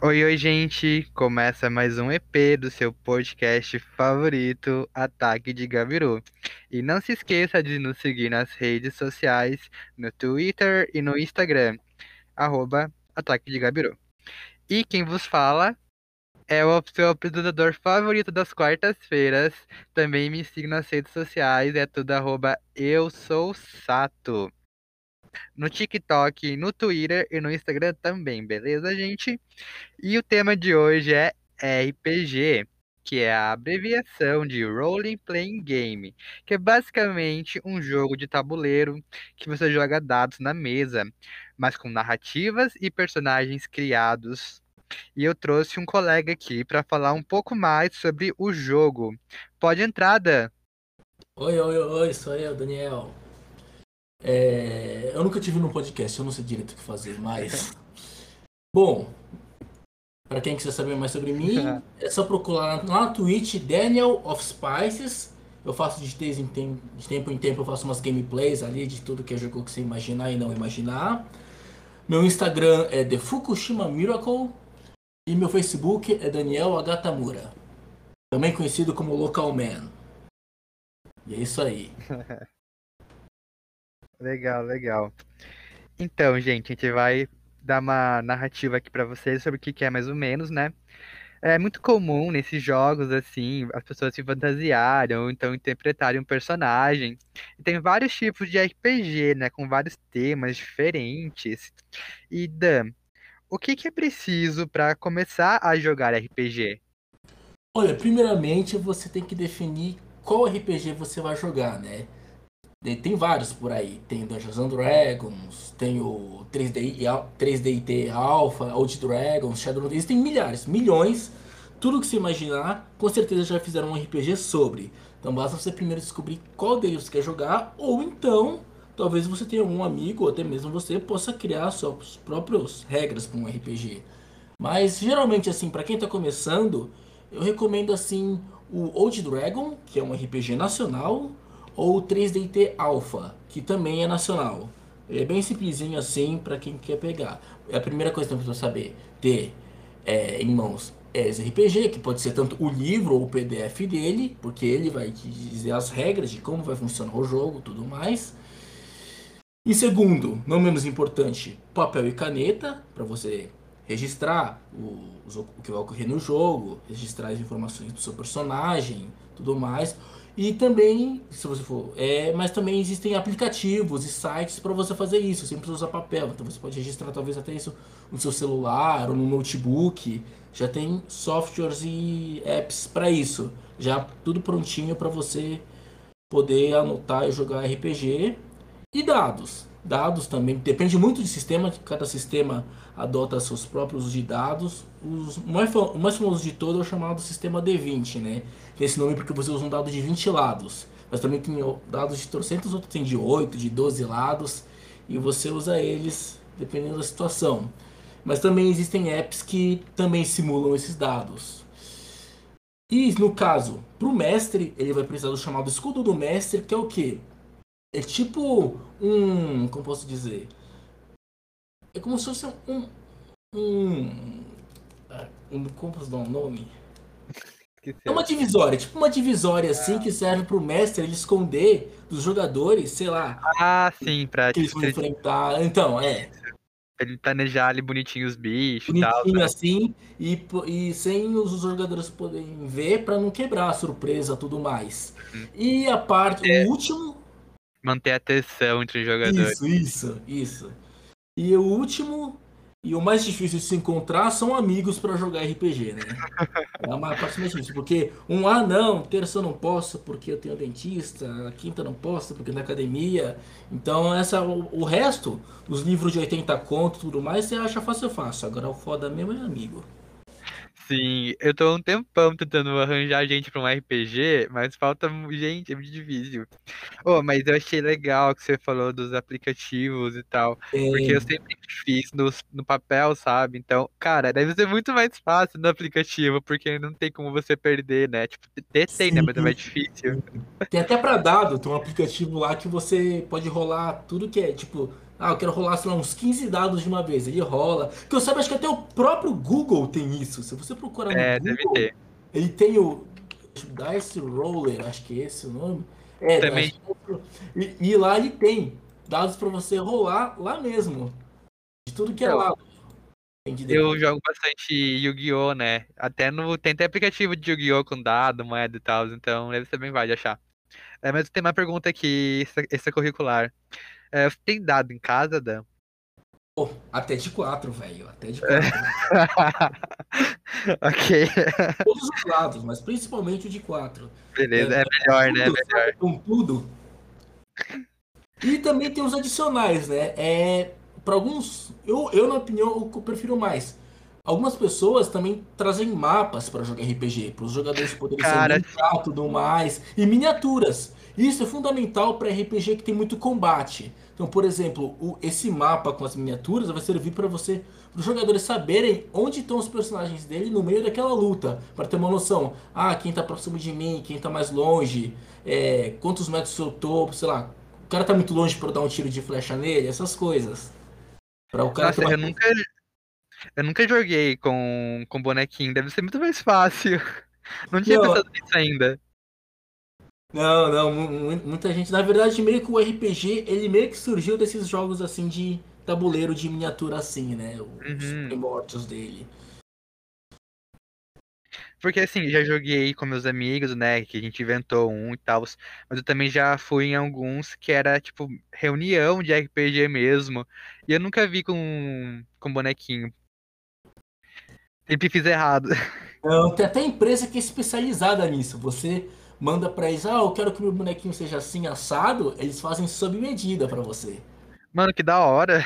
Oi, oi, gente! Começa mais um EP do seu podcast favorito, Ataque de Gabiru. E não se esqueça de nos seguir nas redes sociais, no Twitter e no Instagram, arroba Ataque de Gabiru. E quem vos fala é o seu apresentador favorito das quartas-feiras. Também me siga nas redes sociais, é tudo arroba eu sou Sato. No TikTok, no Twitter e no Instagram também, beleza, gente? E o tema de hoje é RPG, que é a abreviação de Role Playing Game, que é basicamente um jogo de tabuleiro que você joga dados na mesa, mas com narrativas e personagens criados. E eu trouxe um colega aqui para falar um pouco mais sobre o jogo. Pode entrar, Dan. Oi, oi, oi, sou eu, Daniel. É, eu nunca tive num podcast, eu não sei direito o que fazer, mas. Bom, para quem quiser saber mais sobre mim, é só procurar lá na Twitch Daniel of Spices. Eu faço de, em tempo, de tempo em tempo, eu faço umas gameplays ali de tudo que é jogo que você imaginar e não imaginar. Meu Instagram é The Fukushima Miracle e meu Facebook é Daniel Agatamura, também conhecido como Local Man. E é isso aí. Legal, legal. Então, gente, a gente vai dar uma narrativa aqui pra vocês sobre o que é mais ou menos, né? É muito comum nesses jogos, assim, as pessoas se fantasiarem ou então interpretarem um personagem. E tem vários tipos de RPG, né? Com vários temas diferentes. E Dan, o que que é preciso pra começar a jogar RPG? Olha, primeiramente você tem que definir qual RPG você vai jogar, né? Tem vários por aí. Tem Dungeons and Dragons, tem o 3D, 3DT Alpha, Old Dragons, Shadow Existem milhares, milhões. Tudo que você imaginar, com certeza já fizeram um RPG sobre. Então basta você primeiro descobrir qual deles você quer jogar, ou então, talvez você tenha algum amigo, ou até mesmo você possa criar suas próprias regras para um RPG. Mas geralmente assim, para quem está começando, eu recomendo assim o Old Dragon, que é um RPG nacional, ou o 3DT Alpha, que também é nacional. É bem simplesinho assim para quem quer pegar. É a primeira coisa que você precisa saber, ter é, em mãos é esse RPG, que pode ser tanto o livro ou o PDF dele, porque ele vai te dizer as regras de como vai funcionar o jogo, tudo mais. E segundo, não menos importante, papel e caneta para você registrar o, o que vai ocorrer no jogo, registrar as informações do seu personagem, tudo mais. E também, se você for, é, mas também existem aplicativos e sites para você fazer isso, sem precisar usar papel. Então você pode registrar talvez até isso no seu celular ou no notebook. Já tem softwares e apps para isso. Já tudo prontinho para você poder anotar e jogar RPG. E dados. Dados também, depende muito do sistema, cada sistema adota seus próprios de dados. Os, o, mais, o mais famoso de todo é o chamado sistema D20, né? Esse nome porque você usa um dado de 20 lados. Mas também tem dados de trocentos, outros tem de 8, de 12 lados. E você usa eles dependendo da situação. Mas também existem apps que também simulam esses dados. E no caso, para o mestre, ele vai precisar do chamado escudo do mestre, que é o que? É tipo um. Como posso dizer? É como se fosse um. Um. um como posso dar um nome? É uma divisória, tipo uma divisória assim ah. que serve pro mestre ele esconder dos jogadores, sei lá. Ah, sim, pra que eles vão enfrentar. Então, é. Ele planejar ali bonitinho os bichos bonitinho e tal. Né? assim, e, e sem os jogadores poderem ver para não quebrar a surpresa tudo mais. Hum. E a parte, é. o último. Manter a tensão entre os jogadores. Isso, isso, isso. E o último e o mais difícil de se encontrar são amigos para jogar RPG, né? É a maior parte mais difícil. Porque um, ah, não, terça eu não posso porque eu tenho dentista, a quinta não posso porque na academia. Então, essa, o, o resto, os livros de 80 conto e tudo mais, você acha fácil, fácil. Agora o foda mesmo é amigo. Sim, eu tô um tempão tentando arranjar gente pra um RPG, mas falta gente, é muito difícil. Oh, mas eu achei legal que você falou dos aplicativos e tal, porque eu sempre fiz no, no papel, sabe? Então, cara, deve ser muito mais fácil no aplicativo, porque não tem como você perder, né? Tipo, ter tem, né? Mas é mais difícil. Tem até pra dado, tem um aplicativo lá que você pode rolar tudo que é, tipo, Ah, eu quero rolar, sei lá, uns 15 dados de uma vez. Ele rola. Que eu saiba, acho que até o próprio Google tem isso. Se você procurar no É, Google, deve ter. ele tem o Dice Roller, acho que é esse o nome. É, Também. é- e, e lá ele tem dados pra você rolar lá mesmo. De tudo que é. Tem de Eu jogo bastante Yu-Gi-Oh, né? Até no. Tem até aplicativo de Yu-Gi-Oh com dado, moeda e tal, então deve ser bem vai de achar. É, mas tem uma pergunta aqui, extra- extracurricular. É, você tem dado em casa, Dan? Pô, até de 4, velho. Até de 4. ok, Todos os lados, mas principalmente o de 4. beleza. É melhor, né? É tudo, melhor. sabe? Com tudo. E também tem os adicionais, né? É, para alguns, eu, eu na opinião, o que eu prefiro mais. Algumas pessoas também trazem mapas para jogar RPG, para os jogadores poderem Cara, se e tudo mais, e miniaturas. Isso é fundamental para RPG que tem muito combate. Então, por exemplo, o- esse mapa com as miniaturas vai servir para você, para os jogadores saberem onde estão os personagens dele no meio daquela luta, para ter uma noção. Ah, quem tá próximo de mim, quem tá mais longe, é, quantos metros eu tô, sei lá. O cara tá muito longe para eu dar um tiro de flecha nele, essas coisas. Para o cara Nossa, eu nunca. Eu nunca joguei com, com bonequinho, deve ser muito mais fácil. Não tinha Não, pensado nisso ainda. Não, não, mu- mu- muita gente. Na verdade, meio que o RPG, ele meio que surgiu desses jogos assim de tabuleiro de miniatura assim, né? Os Uhum. primórdios dele. Porque assim, já joguei com meus amigos, né? Que a gente inventou um e tal. Mas eu também já fui em alguns que era tipo reunião de RPG mesmo. E eu nunca vi com, com bonequinho. Sempre fiz errado. Não, tem até empresa que é especializada nisso. Você manda pra eles, ah, eu quero que meu bonequinho seja assim assado, eles fazem sob medida pra você. Mano, que da hora.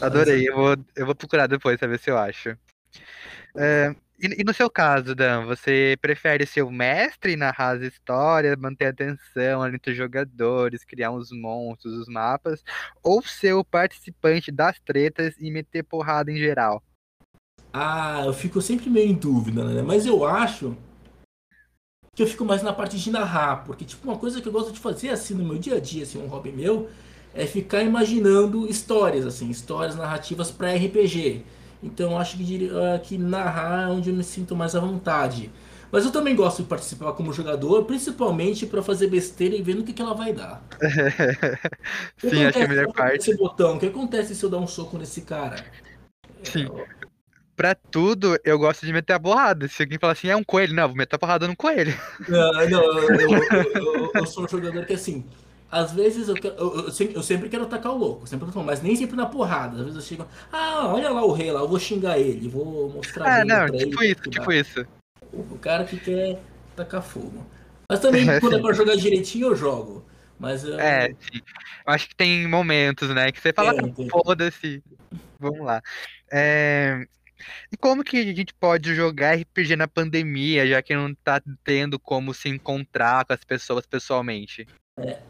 Adorei. Eu vou, eu vou procurar depois pra ver se eu acho. É, e, e no seu caso, Dan, você prefere ser o mestre, narrar as histórias, manter a atenção entre os jogadores, criar uns monstros, os mapas, ou ser o participante das tretas e meter porrada em geral? Ah, eu fico sempre meio em dúvida, né? Mas eu acho que eu fico mais na parte de narrar, porque tipo uma coisa que eu gosto de fazer assim no meu dia a dia, assim, um hobby meu, é ficar imaginando histórias assim, histórias narrativas para RPG. Então eu acho que, ah, que narrar é onde eu me sinto mais à vontade. Mas eu também gosto de participar como jogador, principalmente para fazer besteira e ver no que, que ela vai dar. Sim, acho que é a melhor parte. Esse botão, o que acontece se eu dar um soco nesse cara? Sim. Pra tudo, eu gosto de meter a porrada. Se alguém falar assim, é um coelho, não, vou meter a porrada no coelho. Não, não, eu, eu- eu- eu- sou um jogador que assim, às vezes eu, eu, sempre, eu sempre quero atacar o louco, sempre tô- mas nem sempre na porrada. Às vezes eu chego, ah, olha lá o rei lá, eu vou xingar ele, vou mostrar bem não, tipo ele. isso, tipo isso. O cara que quer tacar fogo. Mas também, É, quando é pra jogar direitinho, eu jogo. Mas eu, É, sim. Eu acho que tem momentos, né, que você fala, É, "Ah, foda-se. Vamos lá. É, E como que a gente pode jogar RPG na pandemia, já que não tá tendo como se encontrar com as pessoas pessoalmente?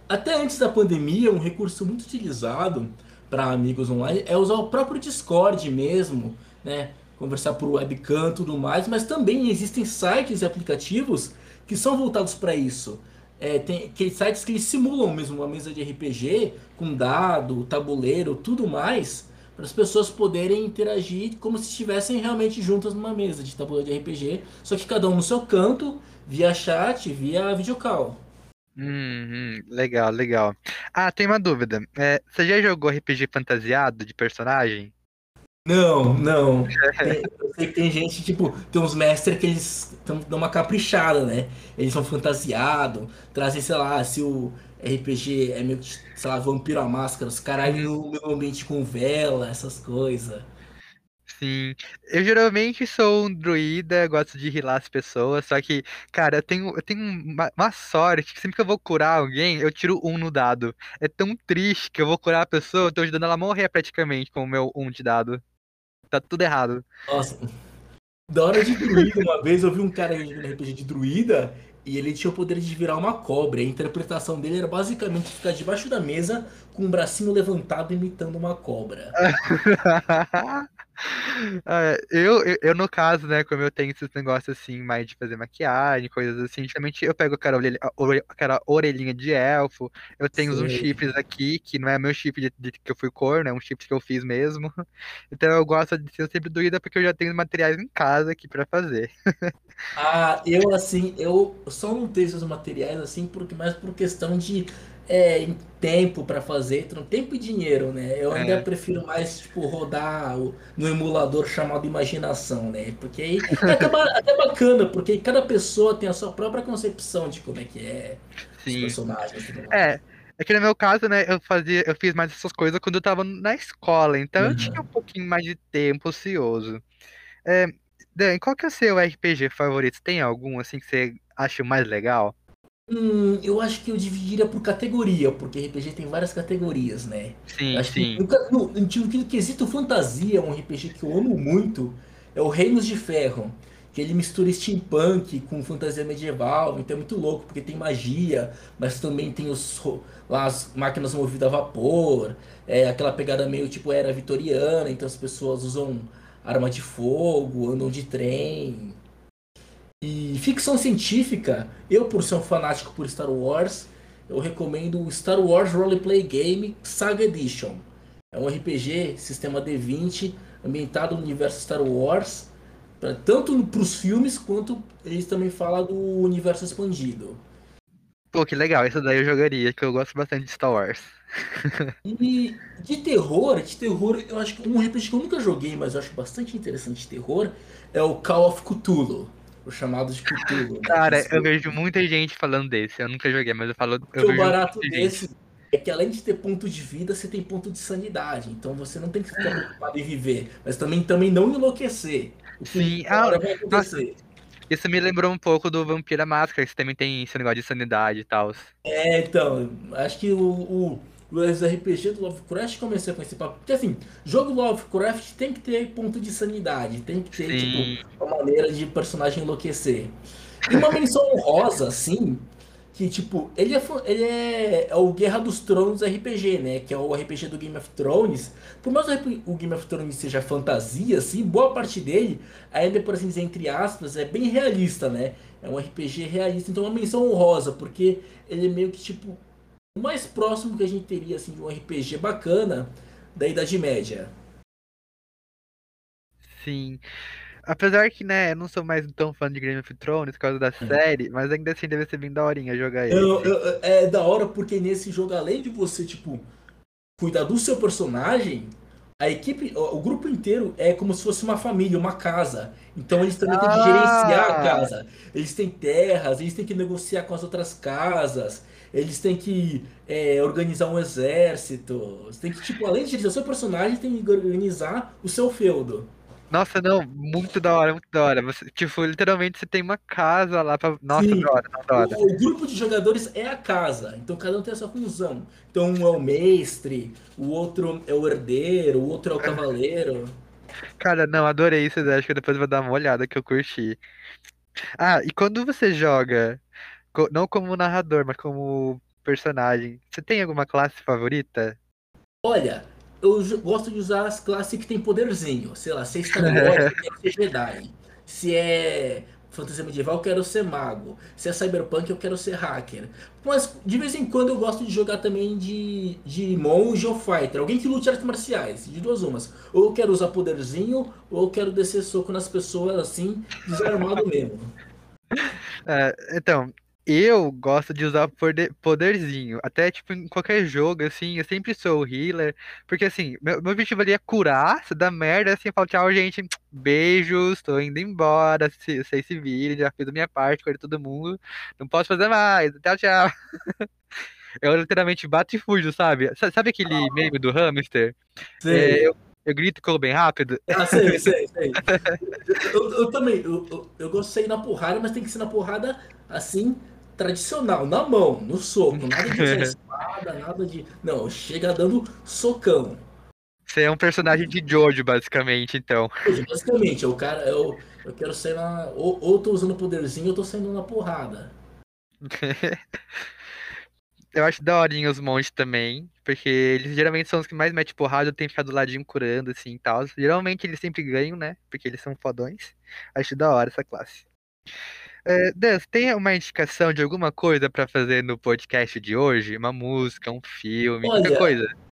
Até antes da pandemia, um recurso muito utilizado para amigos online é usar o próprio Discord mesmo, né? Conversar por webcam e tudo mais, mas também existem sites e aplicativos que são voltados para isso. É, tem aqueles sites que simulam mesmo uma mesa de RPG com dado, tabuleiro, tudo mais, para as pessoas poderem interagir como se estivessem realmente juntas numa mesa de tabuleiro de RPG, só que cada um no seu canto, via chat, via videocall. Hum, legal, legal. Ah, tem uma dúvida. É, você já jogou RPG fantasiado de personagem? Não, não. Tem- eu sei que tem gente, tipo, tem uns mestres que eles tão, dão uma caprichada, né? Eles são fantasiados, trazem, sei lá, se o RPG é meio que, sei lá, vampiro à máscara, os caras no meu ambiente com vela, essas coisas. Sim, eu geralmente sou um druida, gosto de healar as pessoas, só que, cara, eu tenho, eu tenho uma, uma sorte que sempre que eu vou curar alguém, eu tiro um no dado. É tão triste que eu vou curar a pessoa, eu tô ajudando ela a morrer praticamente com o meu um de dado. Tá tudo errado. Nossa, da hora de druida, uma vez eu vi um cara jogando RPG de druida e ele tinha o poder de virar uma cobra. E a interpretação dele era basicamente ficar debaixo da mesa com o bracinho levantado imitando uma cobra. Ah, eu, eu, eu, no caso, né, como eu tenho esses negócios assim, mais de fazer maquiagem, coisas assim, geralmente eu pego aquela orelha, aquela orelhinha de elfo, eu tenho uns Sei. chifres aqui, que não é meu chip de, de que eu fui corno, é um chip que eu fiz mesmo. Então eu gosto de ser sempre doída porque eu já tenho materiais em casa aqui pra fazer. Ah, eu assim, eu só não tenho esses materiais assim, porque mais por questão de é, em tempo para fazer, então, tempo e dinheiro, né? Eu ainda É, prefiro mais tipo rodar o- no emulador chamado imaginação, né? Porque aí é até bacana, porque cada pessoa tem a sua própria concepção de como é que é os sim. personagens tudo mais. É, é que no meu caso, né, eu fazia, eu fiz mais essas coisas quando eu tava na escola, então eu tinha um Uhum. pouquinho mais de tempo ocioso. É, Dan, qual que é o seu RPG favorito? Tem algum assim que você acha mais legal? Hum, eu acho que eu dividiria por categoria, porque RPG tem várias categorias, né? Sim, acho que sim. no, ca- no, no, no quesito fantasia, um RPG que eu amo muito é o Reinos de Ferro. Que ele mistura steampunk com fantasia medieval, então é muito louco, porque tem magia, mas também tem os, ro- lá as máquinas movidas a vapor, é aquela pegada meio tipo era vitoriana, então as pessoas usam arma de fogo, andam de trem. E ficção científica, eu por ser um fanático por Star Wars, eu recomendo o Star Wars Roleplay Game Saga Edition. É um RPG, sistema D20, ambientado no universo Star Wars, pra, tanto para os filmes quanto eles também falam do universo expandido. Pô, que legal, isso daí eu jogaria, que eu gosto bastante de Star Wars. E de terror, de terror, eu acho que um RPG que eu nunca joguei, mas eu acho bastante interessante de terror, é o Call of Cthulhu, o chamado de Cthulhu, né? Cara, eu vejo muita gente falando desse. Eu nunca joguei, mas eu falo, eu que o barato muita gente. desse é que além de ter ponto de vida, você tem ponto de sanidade. Então você não tem que ficar preocupado em viver, mas também, também não enlouquecer. Sim, ah, vai nossa, acontecer. isso me lembrou um pouco do Vampira Máscara, que também tem esse negócio de sanidade e tal. É, então, acho que o, o, os RPG do Lovecraft comecei com esse papo. Porque assim, jogo Lovecraft tem que ter ponto de sanidade, tem que ter, tipo, Sim, uma maneira de personagem enlouquecer. E uma menção honrosa, assim, que, tipo, ele é, ele é, é o Guerra dos Tronos RPG, né? Que é o RPG do Game of Thrones. Por mais que o Game of Thrones seja fantasia, assim, boa parte dele, ainda, por assim dizer, entre aspas, é bem realista, né? É um RPG realista, então é uma menção honrosa, porque ele é meio que, tipo, o mais próximo que a gente teria, assim, de um RPG bacana da Idade Média. sim. Apesar que, né, eu não sou mais tão fã de Game of Thrones por causa da série, mas ainda assim deve ser bem daorinha jogar Eu- eu- é da hora porque nesse jogo, além de você, tipo, cuidar do seu personagem, a equipe, o grupo inteiro é como se fosse uma família, uma casa. Então eles também têm que gerenciar a Ah! casa. Eles têm terras, eles têm que negociar com as outras casas, eles têm que é, organizar um exército. Você tem que, tipo, além de o seu personagem, tem que organizar o seu feudo. Nossa, não, muito da hora, muito da hora. Você, tipo, literalmente você tem uma casa lá pra. Nossa, Sim, da hora, da hora. o, o grupo de jogadores é a casa, então cada um tem a sua função. Então um é o mestre, o outro é o herdeiro, o outro é o cavaleiro. Cara, não, adorei isso. Acho que depois eu vou dar uma olhada que eu curti. Ah, e quando você joga, não como narrador, mas como personagem, você tem alguma classe favorita? Olha, eu gosto de usar as classes que tem poderzinho. Sei lá, se é Star Wars, eu quero ser Jedi. Se é fantasia medieval, eu quero ser mago. Se é Cyberpunk, eu quero ser hacker. Mas de vez em quando eu gosto de jogar também de, de monge ou fighter. Alguém que lute artes marciais, de duas umas. Ou eu quero usar poderzinho, ou eu quero descer soco nas pessoas assim, desarmado mesmo. É, então, eu gosto de usar poderzinho. Até, tipo, em qualquer jogo, assim, eu sempre sou o healer. Porque, assim, meu, meu objetivo ali é curar, se dá merda, assim, eu falo, tchau, gente, beijos, tô indo embora, se, vocês se virem, já fiz a minha parte, curei todo mundo, não posso fazer mais, tchau, tchau. Eu literalmente bato e fujo, sabe? Sa- Sabe aquele meme do hamster? É, Sei. eu, eu grito e corro bem rápido. Ah, sei, sei, sei. Eu, eu também, eu, eu, eu gosto de sair na porrada, mas tem que ser na porrada assim, tradicional, na mão, no soco, nada de espada, nada de. Não, chega dando socão. Você é um personagem de Jojo, basicamente, então. Basicamente, o cara, eu, eu quero sair na. Ou, ou tô usando poderzinho ou tô saindo na porrada. Eu acho daorinha os monges também, porque eles geralmente são os que mais metem porrada, eu tenho ficado do ladinho curando, assim, e tal. Geralmente eles sempre ganham, né? Porque eles são fodões. Acho da hora essa classe. É, Dan, tem uma indicação de alguma coisa pra fazer no podcast de hoje? Uma música, um filme, qualquer Olha, coisa?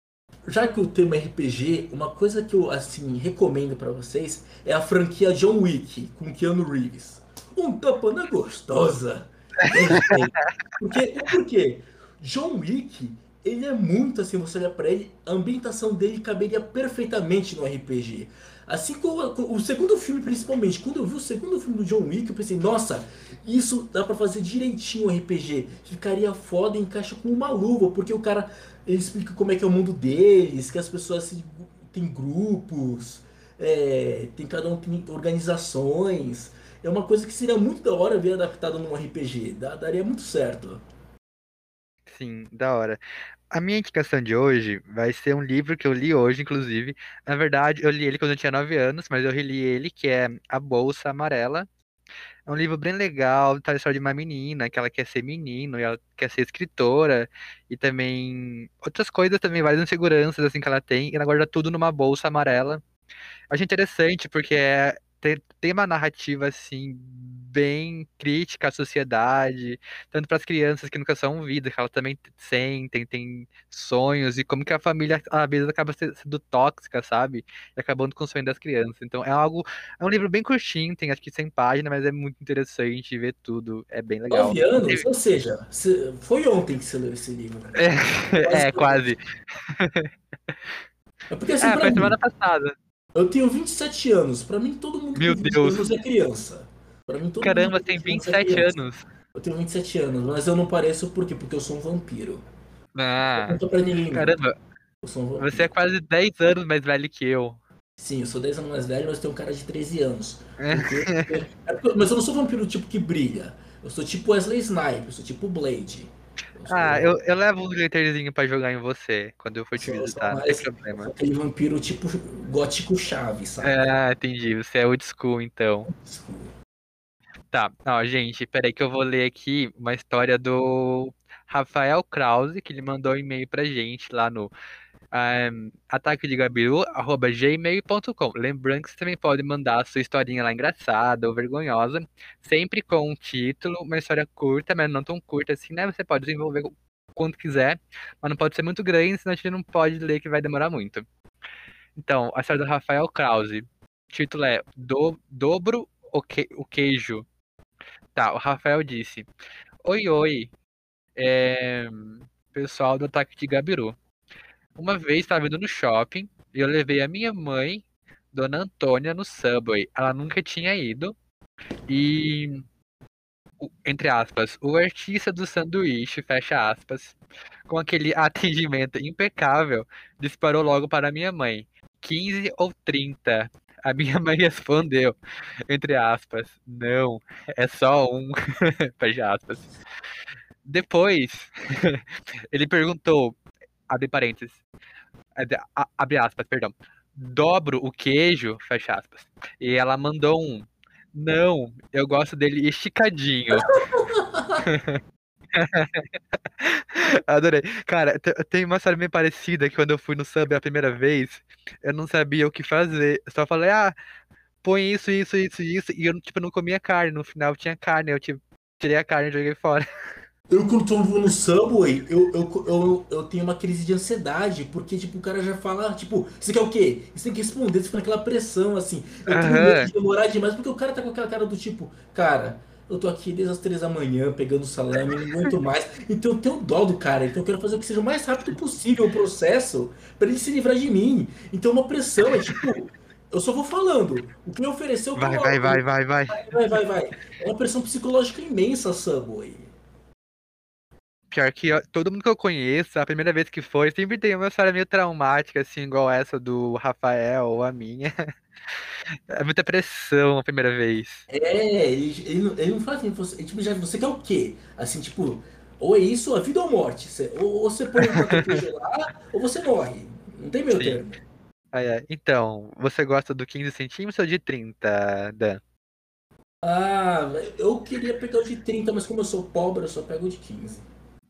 já que o tema é RPG, uma coisa que eu assim recomendo pra vocês é a franquia John Wick com Keanu Reeves. Um tapa na gostosa. Porque, por quê? John Wick, ele é muito assim, você olha pra ele, a ambientação dele caberia perfeitamente no RPG. Assim como o segundo filme, principalmente, quando eu vi o segundo filme do John Wick, eu pensei, nossa, isso dá pra fazer direitinho o RPG. Ficaria foda e encaixa com uma luva, porque o cara ele explica como é que é o mundo deles, que as pessoas se, têm grupos, é, tem cada um tem organizações. É uma coisa que seria muito da hora ver adaptado num RPG. Daria muito certo. Sim, da hora. A minha indicação de hoje vai ser um livro que eu li hoje, inclusive. Na verdade, eu li ele quando eu tinha 9 anos, mas eu reli ele, que é A Bolsa Amarela. É um livro bem legal, tá a história de uma menina que ela quer ser menino e ela quer ser escritora e também outras coisas também, várias inseguranças assim que ela tem e ela guarda tudo numa bolsa amarela. Acho interessante porque é, tem, tem uma narrativa assim bem crítica à sociedade, tanto para as crianças que nunca são vidas, que elas também sentem, têm sonhos e como que a família às vezes acaba se- sendo tóxica, sabe? E acabando com o sonho das crianças. Então é algo, é um livro bem curtinho, tem acho que 100 páginas, mas é muito interessante ver tudo, é bem legal. Anos, ou seja, se- foi ontem que você leu esse livro. Quase É, quase. É porque assim, É, foi mim, semana passada. eu tenho 27 anos. Pra mim, todo mundo Meu com 20 Deus. anos é criança. Pra mim, todo Caramba, mundo tem com 20 é 27 criança. anos. Eu tenho 27 anos, mas eu não pareço por quê? Porque eu sou um vampiro. Não Ah, conta pra ninguém, não. caramba, Eu sou um você é quase 10 anos mais velho que eu. Sim, eu sou 10 anos mais velho, mas tenho um cara de 13 anos. Porque- é porque- mas eu não sou vampiro tipo que brilha. Eu sou tipo Wesley Snipes, eu sou tipo Blade. Eu sou, Ah, eu, eu levo um glitterzinho pra jogar em você quando eu for te eu visitar, não tem eu problema. aquele vampiro tipo gótico chave, sabe? Ah, entendi, você é old school então. Desculpa. Tá, ó, gente, peraí que eu vou ler aqui uma história do Rafael Krause, que ele mandou um e-mail pra gente lá no um, ataquedegabiru.gmail.com. Lembrando que você também pode mandar a sua historinha lá engraçada ou vergonhosa, sempre com um título, uma história curta, mas não tão curta assim, né? Você pode desenvolver quanto quiser, mas não pode ser muito grande, senão a gente não pode ler que vai demorar muito. Então, a história do Rafael Krause. O título é Do, Dobro o, que, o Queijo. Tá, o Rafael disse: Oi, oi, é, pessoal do Ataque de Gabiru. Uma vez estava indo no shopping e eu levei a minha mãe, Dona Antônia, no Subway. Ela nunca tinha ido e, entre aspas, o artista do sanduíche, fecha aspas, com aquele atendimento impecável, disparou logo para minha mãe. 15 ou 30? A minha mãe respondeu, entre aspas, não, é só um, fecha aspas. Depois, ele perguntou, abre parênteses, abre aspas, perdão, dobro o queijo, fecha aspas. E ela mandou um, não, eu gosto dele esticadinho. Adorei. Cara, te- tem uma história meio parecida que quando eu fui no sub a primeira vez, eu não sabia o que fazer. Eu só falei, ah, põe isso, isso, isso, isso. E eu, tipo, não comia carne. No final tinha carne. Eu, tipo, tirei a carne e joguei fora. Eu, quando tô no Subway, eu, eu, eu, eu tenho uma crise de ansiedade, porque, tipo, o cara já fala, tipo, você quer o quê? Você tem que responder, você fica naquela pressão, assim. Eu tenho Aham. medo de demorar demais, porque o cara tá com aquela cara do tipo, cara, eu tô aqui desde as três da manhã, pegando salame, não aguento mais. Então eu tenho dó do cara, então eu quero fazer o que seja o mais rápido possível o processo, pra ele se livrar de mim. Então uma pressão é, tipo, eu só vou falando. O que me ofereceu, eu Vai, vai, vai, vai, vai. Vai, vai, vai. É uma pressão psicológica imensa, Subway. Pior que ó, todo mundo que eu conheço, a primeira vez que foi, sempre tem uma história meio traumática, assim, igual essa do Rafael ou a minha. É muita pressão a primeira vez. É, ele, ele, não- ele não fala assim, você, tipo, já, você quer o quê? Assim, tipo, ou é isso, a vida ou morte. Você- ou, ou você põe o quatro queijo lá, ou você morre. Não tem meio Sim. termo. Ah, é. Então, você gosta do 15 centímetros ou de 30, Dan? Ah, eu queria pegar o de 30, mas como eu sou pobre, eu só pego o de 15.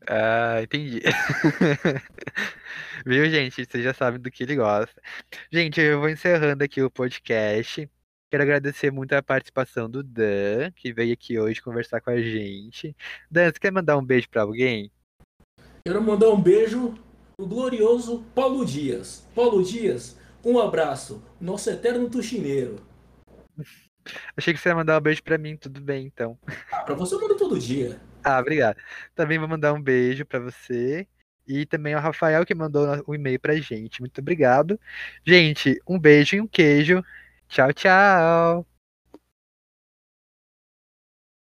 Ah, entendi. Viu, gente? Vocês já sabem do que ele gosta. Gente, eu vou encerrando aqui o podcast. Quero agradecer muito a participação do Dan, que veio aqui hoje conversar com a gente. Dan, você quer mandar um beijo pra alguém? Quero mandar um beijo pro glorioso Paulo Dias. Paulo Dias, um abraço, nosso eterno tuxineiro. Achei que você ia mandar um beijo pra mim, tudo bem, então. Ah, pra você eu mando todo dia. Ah, obrigado. Também vou mandar um beijo pra você. E também ao Rafael que mandou o e-mail pra gente. Muito obrigado. Gente, um beijo e um queijo. Tchau, tchau.